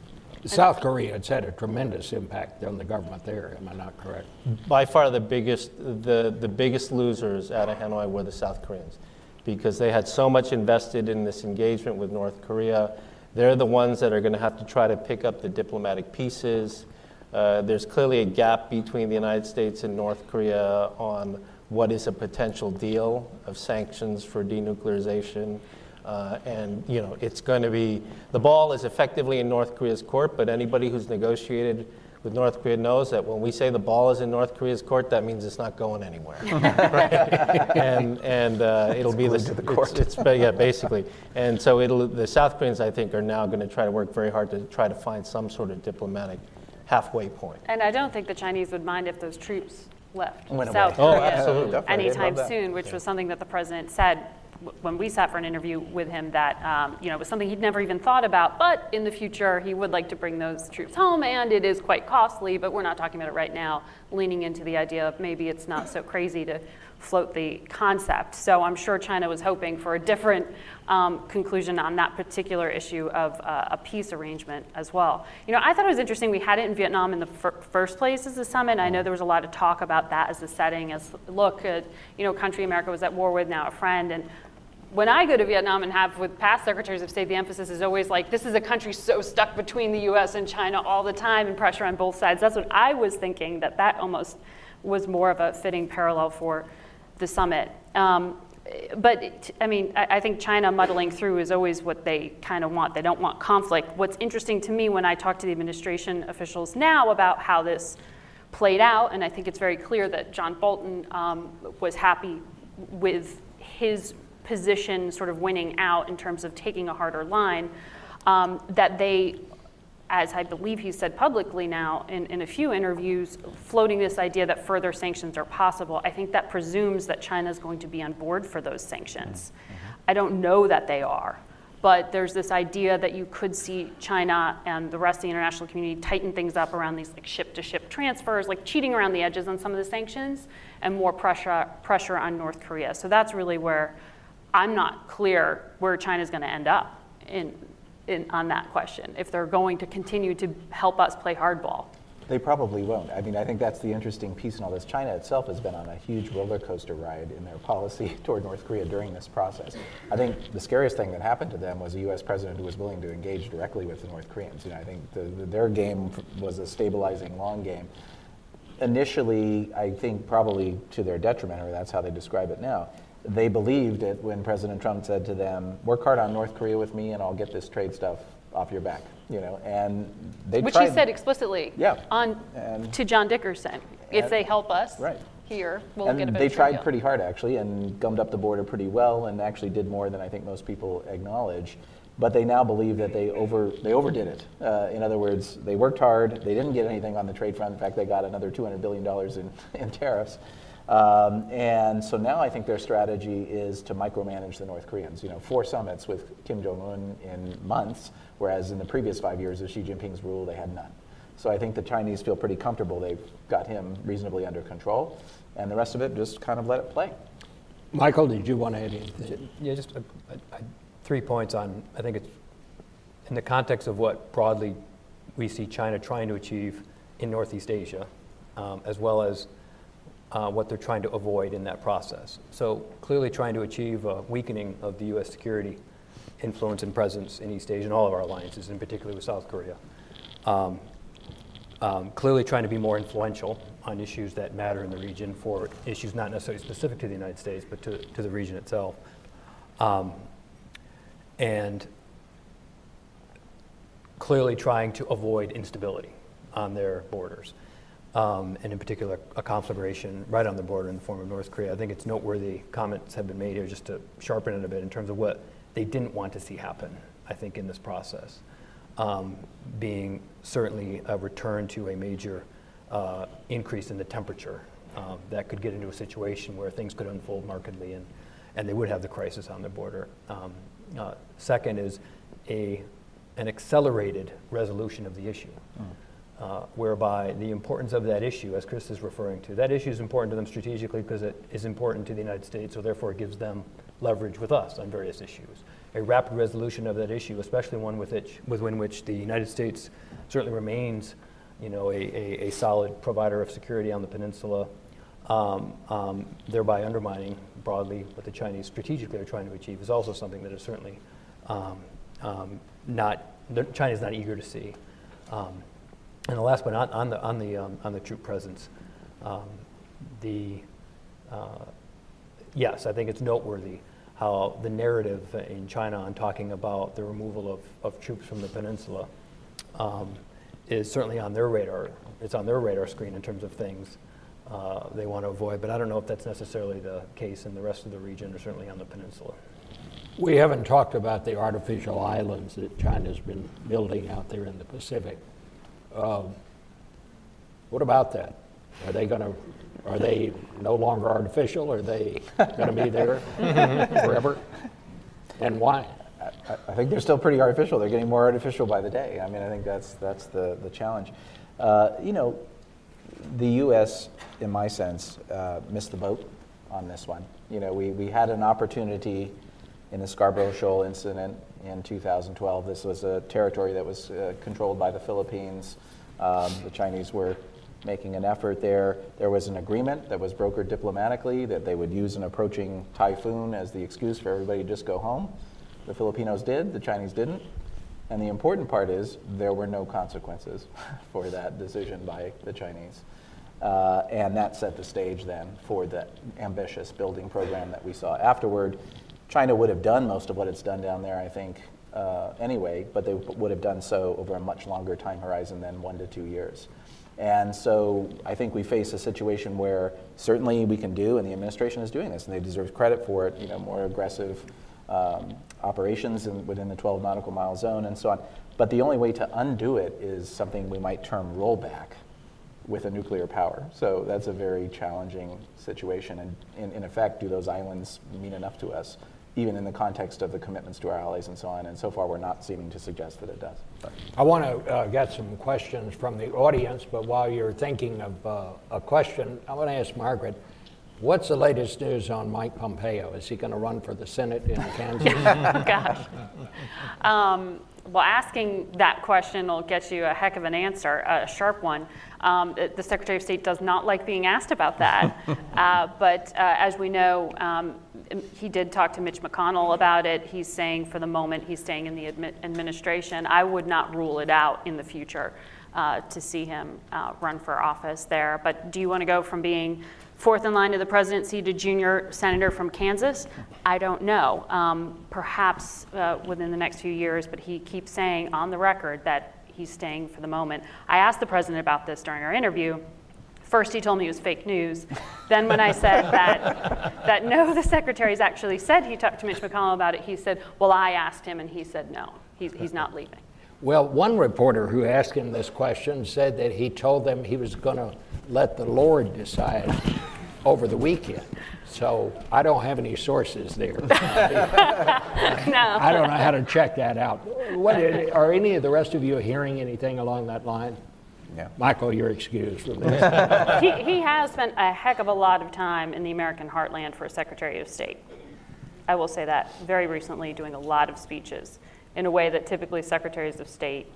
South Korea has had a tremendous impact on the government there, am I not correct? By far the biggest, the, the biggest losers out of Hanoi were the South Koreans because they had so much invested in this engagement with North Korea. They're the ones that are going to have to try to pick up the diplomatic pieces. Uh, there's clearly a gap between the United States and North Korea on what is a potential deal of sanctions for denuclearization. Uh, and you know, it's going to be the ball is effectively in North Korea's court. But anybody who's negotiated with North Korea knows that when we say the ball is in North Korea's court, that means it's not going anywhere. right? And and uh, it'll be the, to the court. It's, it's, yeah, basically. And so it'll the South Koreans, I think, are now going to try to work very hard to try to find some sort of diplomatic halfway point. And I don't think the Chinese would mind if those troops left South away. Oh, Korea absolutely. Anytime soon, which was something that the president said w- when we sat for an interview with him that um, you know was something he'd never even thought about. But in the future, he would like to bring those troops home, and it is quite costly. But we're not talking about it right now. Leaning into the idea of maybe it's not so crazy to float the concept. So I'm sure China was hoping for a different um, conclusion on that particular issue of uh, a peace arrangement as well. You know, I thought it was interesting. We had it in Vietnam in the fir- first place as a summit. I know there was a lot of talk about that as the setting, as look, uh, you know, country America was at war with, now a friend, and when I go to Vietnam and have with past secretaries of state, the emphasis is always like, this is a country so stuck between the US and China all the time and pressure on both sides. That's what I was thinking, that that almost was more of a fitting parallel for the summit. Um, but it, I mean, I, I think China muddling through is always what they kind of want. They don't want conflict. What's interesting to me when I talk to the administration officials now about how this played out, and I think it's very clear that John Bolton um, was happy with his position sort of winning out in terms of taking a harder line, um, that they as I believe he said publicly now in, in a few interviews, floating this idea that further sanctions are possible, I think that presumes that China is going to be on board for those sanctions. I don't know that they are, but there's this idea that you could see China and the rest of the international community tighten things up around these like ship-to-ship transfers, like cheating around the edges on some of the sanctions, and more pressure pressure on North Korea. So that's really where I'm not clear where China's going to end up in in, on that question, if they're going to continue to help us play hardball. They probably won't. I mean, I think that's the interesting piece in all this. China itself has been on a huge roller coaster ride in their policy toward North Korea during this process. I think the scariest thing that happened to them was a U.S. president who was willing to engage directly with the North Koreans. You know, I think the, the, their game was a stabilizing long game. Initially, I think probably to their detriment, or that's how they describe it now, they believed it when President Trump said to them, "Work hard on North Korea with me, and I'll get this trade stuff off your back." You know, and they Which tried, he said explicitly Yeah. on, And- to John Dickerson. If And- they help us Right. here, we'll and get a better they tried deal. pretty hard actually, and gummed up the border pretty well, and actually did more than I think most people acknowledge. But they now believe that they over they overdid it. Uh, in other words, they worked hard. They didn't get anything on the trade front. In fact, they got another 200 billion dollars in, in tariffs. Um, and so now I think their strategy is to micromanage the North Koreans. You know, four summits with Kim Jong Un in months, whereas in the previous five years of Xi Jinping's rule, they had none. So I think the Chinese feel pretty comfortable they've got him reasonably under control, and the rest of it just kind of let it play. Michael, did you want to add anything? Yeah, just a, a, a, three points on, I think it's in the context of what broadly we see China trying to achieve in Northeast Asia, um, as well as uh, what they're trying to avoid in that process. So clearly trying to achieve a weakening of the U.S. security influence and presence in East Asia and all of our alliances, in particular with South Korea. Um, um, clearly trying to be more influential on issues that matter in the region for issues not necessarily specific to the United States, but to, to the region itself. Um, and clearly trying to avoid instability on their borders, um, and in particular, a conflagration right on the border in the form of North Korea. I think it's noteworthy comments have been made here just to sharpen it a bit in terms of what they didn't want to see happen, I think, in this process, um, being certainly a return to a major uh, increase in the temperature. Um, that could get into a situation where things could unfold markedly and, and they would have the crisis on the border. Um, uh, second is a, an accelerated resolution of the issue. Uh, whereby the importance of that issue, as Chris is referring to, that issue is important to them strategically because it is important to the United States, so therefore it gives them leverage with us on various issues. A rapid resolution of that issue, especially one with which, within which the United States certainly remains, you know, a, a, a solid provider of security on the peninsula, um, um, thereby undermining broadly what the Chinese strategically are trying to achieve, is also something that is certainly um, um not, is not eager to see. Um, and the last one on, on the on the on the troop presence, the uh, yes, I think it's noteworthy how the narrative in China on talking about the removal of, of troops from the peninsula um, is certainly on their radar. It's on their radar screen in terms of things uh, they want to avoid. But I don't know if that's necessarily the case in the rest of the region or certainly on the peninsula. We haven't talked about the artificial islands that China's been building out there in the Pacific. Um, what about that? Are they going to, are they no longer artificial? Are they going to be there forever? And why? I, I think they're still pretty artificial. They're getting more artificial by the day. I mean, I think that's, that's the, the challenge. Uh, you know, the U.S., in my sense, uh, missed the boat on this one. You know, we, we had an opportunity in the Scarborough Shoal incident in 2012. This was a territory that was uh, controlled by the Philippines. Um, the Chinese were making an effort there. There was an agreement that was brokered diplomatically that they would use an approaching typhoon as the excuse for everybody to just go home. The Filipinos did, the Chinese didn't. And the important part is there were no consequences for that decision by the Chinese. Uh, and that set the stage then for the ambitious building program that we saw afterward. China would have done most of what it's done down there, I think, uh, anyway, but they would have done so over a much longer time horizon than one to two years. And so I think we face a situation where certainly we can do, and the administration is doing this, and they deserve credit for it, you know, more aggressive um, operations in, within the 12 nautical mile zone and so on. But the only way to undo it is something we might term rollback with a nuclear power. So that's a very challenging situation. And in, in effect, do those islands mean enough to us? even in the context of the commitments to our allies and so on. And so far, we're not seeming to suggest that it does. But. I want to uh, get some questions from the audience, but while you're thinking of uh, a question, I want to ask Margaret. What's the latest news on Mike Pompeo? Is he going to run for the Senate in Kansas? Gosh. Um, well, asking that question will get you a heck of an answer, a sharp one. Um, the Secretary of State does not like being asked about that. uh, but uh, as we know, um, he did talk to Mitch McConnell about it. He's saying for the moment he's staying in the admi- administration. I would not rule it out in the future uh, to see him uh, run for office there. But do you want to go from being fourth in line to the presidency to junior senator from Kansas? I don't know. Um, perhaps uh, within the next few years, but he keeps saying on the record that he's staying for the moment. I asked the president about this during our interview. First, he told me it was fake news. then, when I said that, that no, the secretary's actually said he talked to Mitch McConnell about it, he said, Well, I asked him, and he said no, he's, he's not leaving. Well, one reporter who asked him this question said that he told them he was going to let the Lord decide over the weekend. So I don't have any sources there. no. I don't know how to check that out. What, are any of the rest of you hearing anything along that line? Yeah. Michael, you're excused from this. he, he has spent a heck of a lot of time in the American heartland for a Secretary of State. I will say that very recently, doing a lot of speeches in a way that typically secretaries of state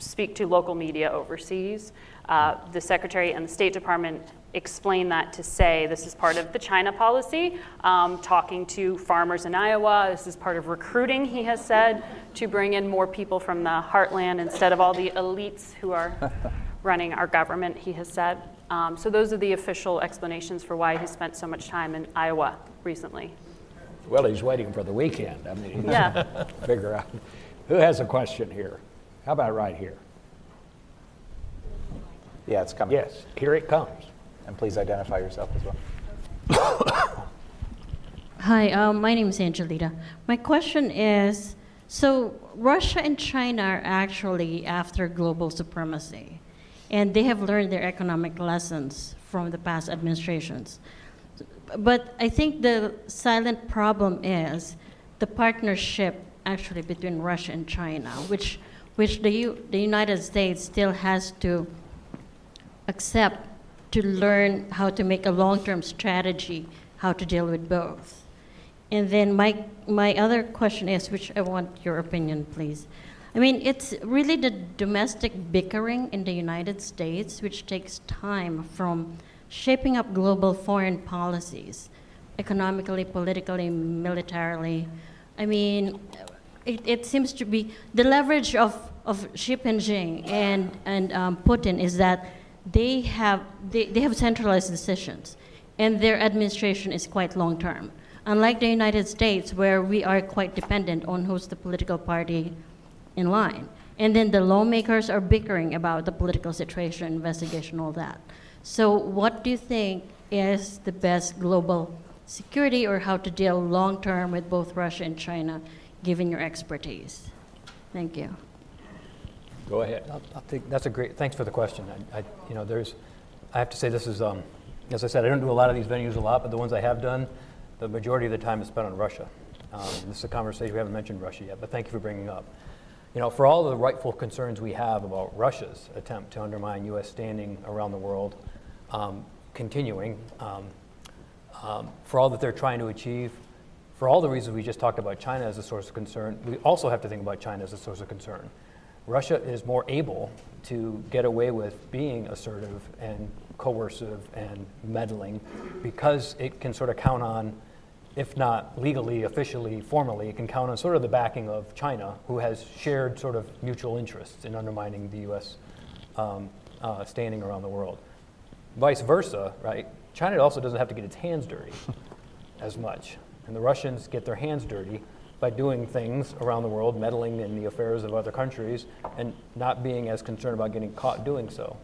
speak to local media overseas. Uh, the Secretary and the State Department explain that to say this is part of the China policy, um, talking to farmers in Iowa. This is part of recruiting, he has said, to bring in more people from the heartland instead of all the elites who are running our government, he has said. Um, so those are the official explanations for why he spent so much time in Iowa recently. Well, he's waiting for the weekend. I mean, yeah. figure out. Who has a question here? How about right here? Yeah, it's coming. Yes, here it comes. And please identify yourself as well. Hi, um, my name is Angelita. My question is so, Russia and China are actually after global supremacy, and they have learned their economic lessons from the past administrations. But I think the silent problem is the partnership actually between Russia and China, which, which the, U, the United States still has to accept to learn how to make a long-term strategy, how to deal with both. And then my, my other question is, which I want your opinion, please. I mean, it's really the domestic bickering in the United States which takes time from shaping up global foreign policies, economically, politically, militarily. I mean, it, it seems to be the leverage of, of Xi Jinping and, and um, Putin is that they have, they, they have centralized decisions, and their administration is quite long term. Unlike the United States, where we are quite dependent on who's the political party in line. And then the lawmakers are bickering about the political situation, investigation, all that. So, what do you think is the best global security or how to deal long term with both Russia and China, given your expertise? Thank you. Go ahead. I I think that's a great, thanks for the question. I, I, you know, there's, I have to say this is, um, as I said, I don't do a lot of these venues a lot, but the ones I have done, the majority of the time is spent on Russia. Um, this is a conversation, we haven't mentioned Russia yet, but thank you for bringing up. You know, for all the rightful concerns we have about Russia's attempt to undermine U.S. standing around the world, um, continuing, um, um, for all that they're trying to achieve, for all the reasons we just talked about China as a source of concern, we also have to think about China as a source of concern. Russia is more able to get away with being assertive and coercive and meddling because it can sort of count on, if not legally, officially, formally, it can count on sort of the backing of China, who has shared sort of mutual interests in undermining the U.S. Um, uh, standing around the world. Vice versa, right? China also doesn't have to get its hands dirty as much. And the Russians get their hands dirty by doing things around the world, meddling in the affairs of other countries, and not being as concerned about getting caught doing so,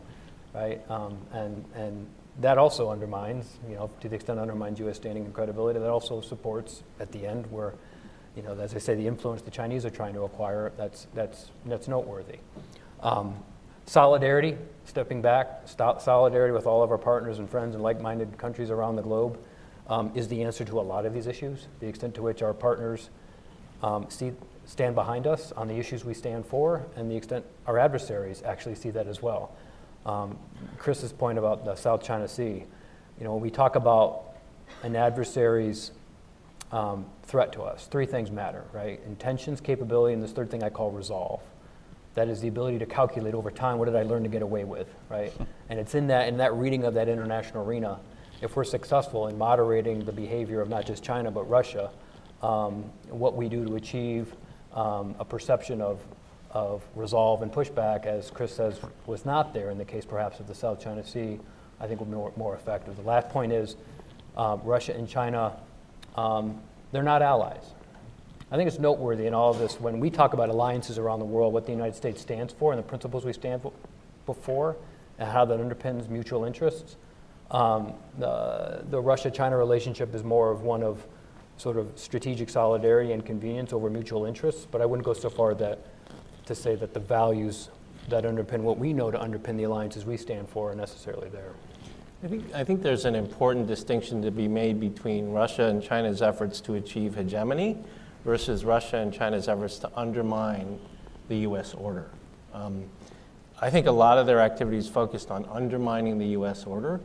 right? Um, and and that also undermines, you know, to the extent it undermines U.S. standing and credibility. That also supports at the end where, you know, as I say, the influence the Chinese are trying to acquire. That's that's that's noteworthy. Um, solidarity, stepping back, solidarity with all of our partners and friends and like-minded countries around the globe. Um, is the answer to a lot of these issues. The extent to which our partners um, see, stand behind us on the issues we stand for, and the extent our adversaries actually see that as well. Um, Chris's point about the South China Sea, you know, when we talk about an adversary's um, threat to us, three things matter, right? Intentions, capability, and this third thing I call resolve. That is the ability to calculate over time what did I learn to get away with, right? And it's in that in that reading of that international arena. If we're successful in moderating the behavior of not just China but Russia, um, what we do to achieve um, a perception of, of resolve and pushback, as Chris says, was not there in the case perhaps of the South China Sea, I think will be more, more effective. The last point is uh, Russia and China, um, they're not allies. I think it's noteworthy in all of this when we talk about alliances around the world, what the United States stands for and the principles we stand for, before, and how that underpins mutual interests. Um, the, the Russia China relationship is more of one of sort of strategic solidarity and convenience over mutual interests, but I wouldn't go so far that to say that the values that underpin what we know to underpin the alliances we stand for are necessarily there. I think, I think there's an important distinction to be made between Russia and China's efforts to achieve hegemony versus Russia and China's efforts to undermine the U.S. order. Um, I think a lot of their activities focused on undermining the U.S. order.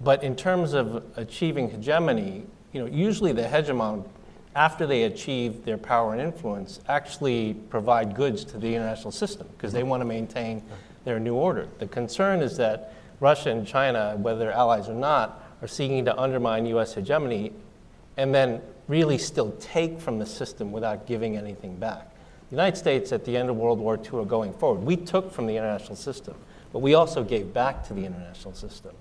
But in terms of achieving hegemony, you know, usually the hegemon, after they achieve their power and influence, actually provide goods to the international system because they want to maintain their new order. The concern is that Russia and China, whether they're allies or not, are seeking to undermine U.S. hegemony and then really still take from the system without giving anything back. The United States, at the end of World War II, are going forward. We took from the international system, but we also gave back to the international system.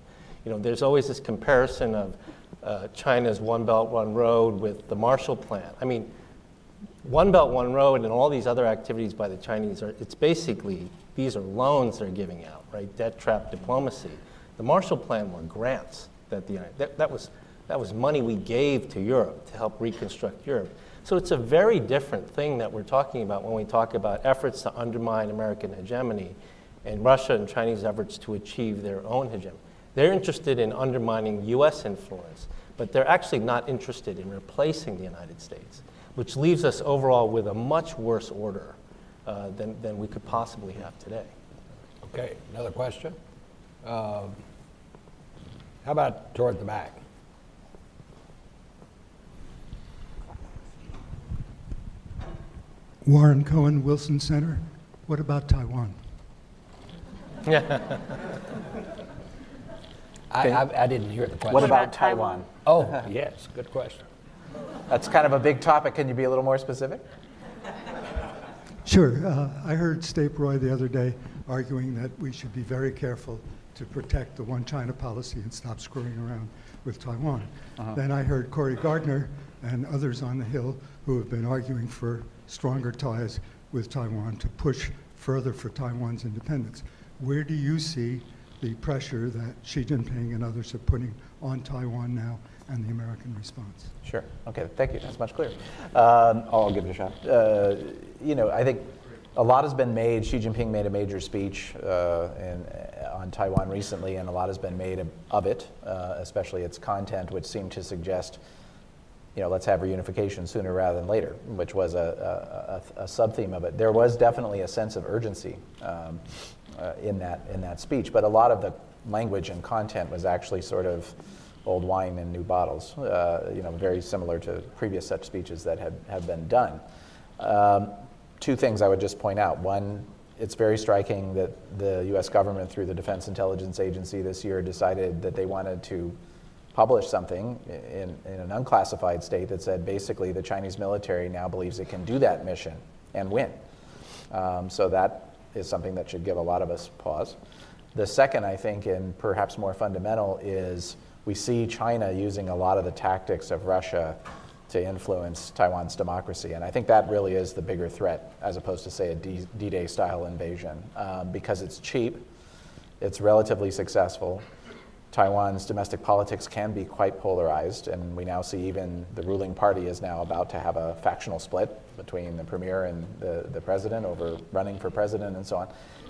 You know, there's always this comparison of uh, China's One Belt, One Road with the Marshall Plan. I mean, One Belt, One Road and all these other activities by the Chinese are, it's basically, these are loans they're giving out, right? Debt trap diplomacy. The Marshall Plan were grants that the, that, that was, that was money we gave to Europe to help reconstruct Europe. So it's a very different thing that we're talking about when we talk about efforts to undermine American hegemony and Russia and Chinese efforts to achieve their own hegemony. They're interested in undermining US influence, but they're actually not interested in replacing the United States, which leaves us overall with a much worse order uh, than, than we could possibly have today. Okay, another question? Um, How about toward the back? Warren Cohen, Wilson Center. What about Taiwan? I, I, I didn't hear the question. What about about Taiwan? Taiwan? Oh, yes, good question. That's kind of a big topic. Can you be a little more specific? Sure. Uh, I heard Stape Roy the other day arguing that we should be very careful to protect the one China policy and stop screwing around with Taiwan. Then I heard Cory Gardner and others on the Hill who have been arguing for stronger ties with Taiwan to push further for Taiwan's independence. Where do you see the pressure that Xi Jinping and others are putting on Taiwan now and the American response? Sure. Okay. Thank you. That's much clearer. Um, I'll give it a shot. Uh, you know, I think a lot has been made. Xi Jinping made a major speech uh, in, on Taiwan recently, and a lot has been made of, of it, uh, especially its content, which seemed to suggest, you know, let's have reunification sooner rather than later, which was a, a, a, a sub theme of it. There was definitely a sense of urgency um, uh, in that in that speech, but a lot of the language and content was actually sort of old wine in new bottles, uh, you know, very similar to previous such speeches that had, have been done. Um, two things I would just point out. One, it's very striking that the US government, through the Defense Intelligence Agency this year, decided that they wanted to publish something in, in an unclassified state that said basically the Chinese military now believes it can do that mission and win. Um, so that is something that should give a lot of us pause. The second, I think, and perhaps more fundamental, is we see China using a lot of the tactics of Russia to influence Taiwan's democracy. And I think that really is the bigger threat, as opposed to, say, a D Day style invasion, um, because it's cheap, it's relatively successful. Taiwan's domestic politics can be quite polarized, and we now see even the ruling party is now about to have a factional split between the premier and the, the president over running for president and so on.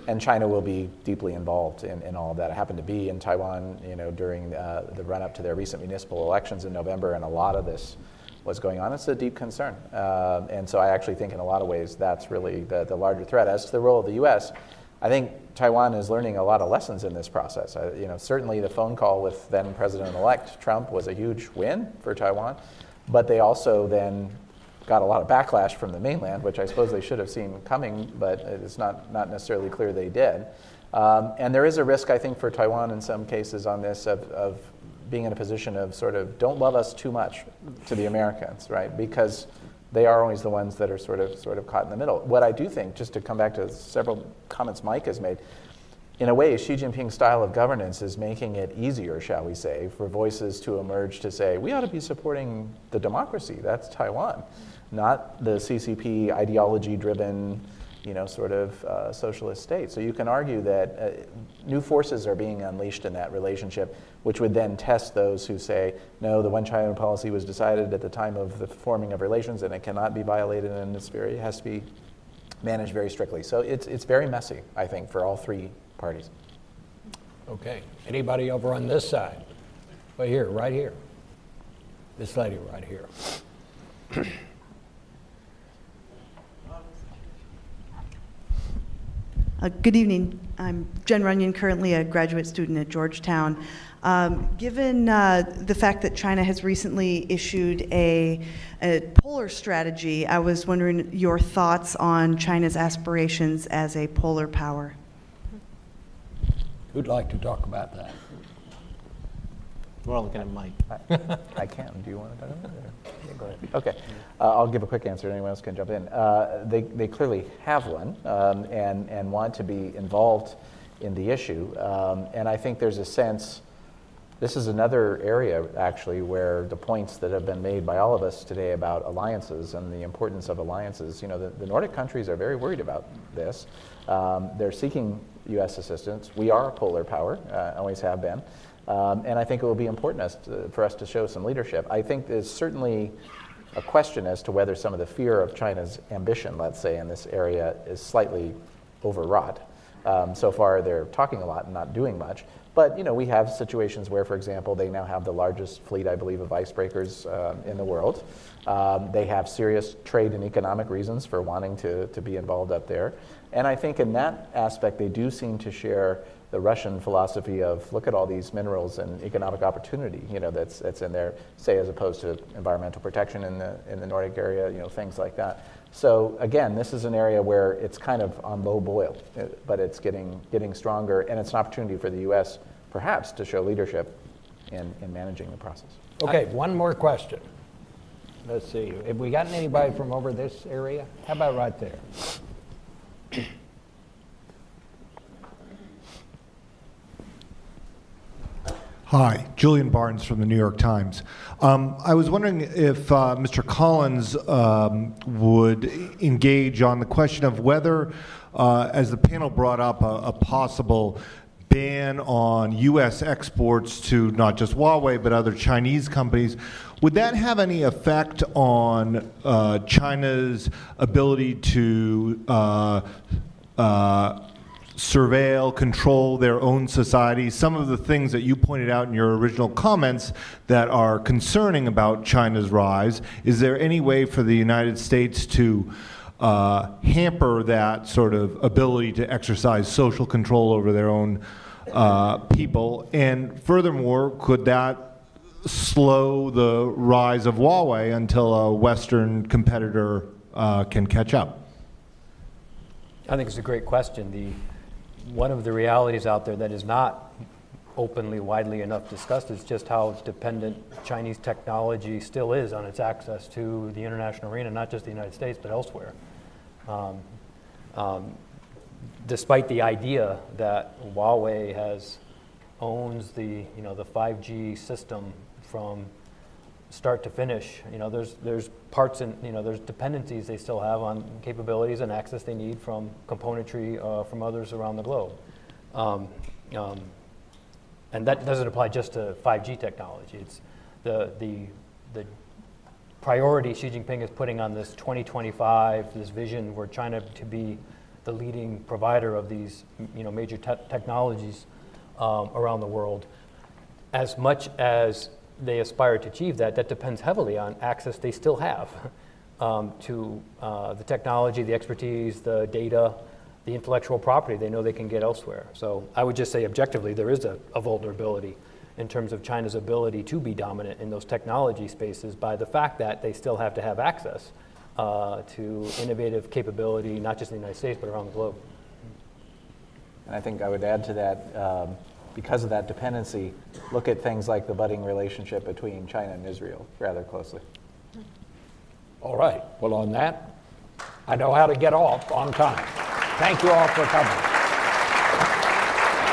And China will be deeply involved in, in all of that. I happened to be in Taiwan, you know, during uh, the run up to their recent municipal elections in November, and a lot of this was going on. It's a deep concern. Uh, and so I actually think, in a lot of ways, that's really the, the larger threat. As to the role of the U.S., I think Taiwan is learning a lot of lessons in this process. Uh, you know, certainly the phone call with then President-elect Trump was a huge win for Taiwan, but they also then got a lot of backlash from the mainland, which I suppose they should have seen coming, but it's not, not necessarily clear they did. Um, and there is a risk, I think, for Taiwan in some cases on this of, of being in a position of sort of don't love us too much to the Americans, right? Because they are always the ones that are sort of sort of caught in the middle. What I do think, just to come back to several comments Mike has made, in a way, Xi Jinping's style of governance is making it easier, shall we say, for voices to emerge to say we ought to be supporting the democracy. That's Taiwan, not the CCP ideology-driven you know, sort of uh, socialist state. So you can argue that uh, new forces are being unleashed in that relationship, which would then test those who say, no, the one China policy was decided at the time of the forming of relations and it cannot be violated and it's very, it has to be managed very strictly. So it's, it's very messy, I think, for all three parties. Okay. Anybody over on this side? Right here, right here. This lady right here. Uh, Good evening. I'm Jen Runyon, currently a graduate student at Georgetown. Um, Given uh, the fact that China has recently issued a, a polar strategy, I was wondering your thoughts on China's aspirations as a polar power. Who'd like to talk about that? We're all looking at Mike. I, I can. Do you want to talk about it? yeah, go ahead. Okay. Uh, I'll give a quick answer. Anyone else can jump in. Uh, they, they clearly have one um, and, and want to be involved in the issue. Um, and I think there's a sense, this is another area actually where the points that have been made by all of us today about alliances and the importance of alliances, you know, the, the Nordic countries are very worried about this. Um, they're seeking U.S. assistance. We are a polar power, uh, always have been. Um, and I think it will be important to, for us to show some leadership. I think there's certainly a question as to whether some of the fear of China's ambition, let's say, in this area is slightly overwrought. Um, so far, they're talking a lot and not doing much. But you know, we have situations where, for example, they now have the largest fleet, I believe, of icebreakers um, in the world. Um, they have serious trade and economic reasons for wanting to, to be involved up there. And I think in that aspect, they do seem to share the Russian philosophy of look at all these minerals and economic opportunity, you know, that's, that's in there, say, as opposed to environmental protection in the, in the Nordic area, you know, things like that. So again, this is an area where it's kind of on low boil, uh, but it's getting, getting stronger, and it's an opportunity for the U.S. perhaps to show leadership in, in managing the process. Okay, one more question. Let's see, have we gotten anybody from over this area? How about right there? Hi, Julian Barnes from the New York Times. Um, I was wondering if uh, Mr. Collins um, would engage on the question of whether, uh, as the panel brought up, a, a, possible ban on U.S. exports to not just Huawei but other Chinese companies, would that have any effect on uh, China's ability to uh, uh, surveil, control their own society. Some of the things that you pointed out in your original comments that are concerning about China's rise. Is there any way for the United States to uh, hamper that sort of ability to exercise social control over their own uh, people? And furthermore, could that slow the rise of Huawei until a Western competitor uh, can catch up? I think it's a great question. The one of the realities out there that is not openly, widely enough discussed is just how dependent Chinese technology still is on its access to the international arena, not just the United States, but elsewhere. Um, um, despite the idea that Huawei has owns the you know the 5G system from start to finish. You know, there's there's parts and you know there's dependencies they still have on capabilities and access they need from componentry uh, from others around the globe. Um, um, and that doesn't apply just to 5G technology. It's the the the priority Xi Jinping is putting on this 2025 this vision where China to be the leading provider of these you know major te- technologies um, around the world. As much as they aspire to achieve that, that depends heavily on access they still have um, to uh, the technology, the expertise, the data, the intellectual property they know they can get elsewhere. So I would just say objectively, there is a, a vulnerability in terms of China's ability to be dominant in those technology spaces by the fact that they still have to have access uh, to innovative capability, not just in the United States, but around the globe. And I think I would add to that. Um, because of that dependency, look at things like the budding relationship between China and Israel rather closely. All right. Well, on that, I know how to get off on time. Thank you all for coming.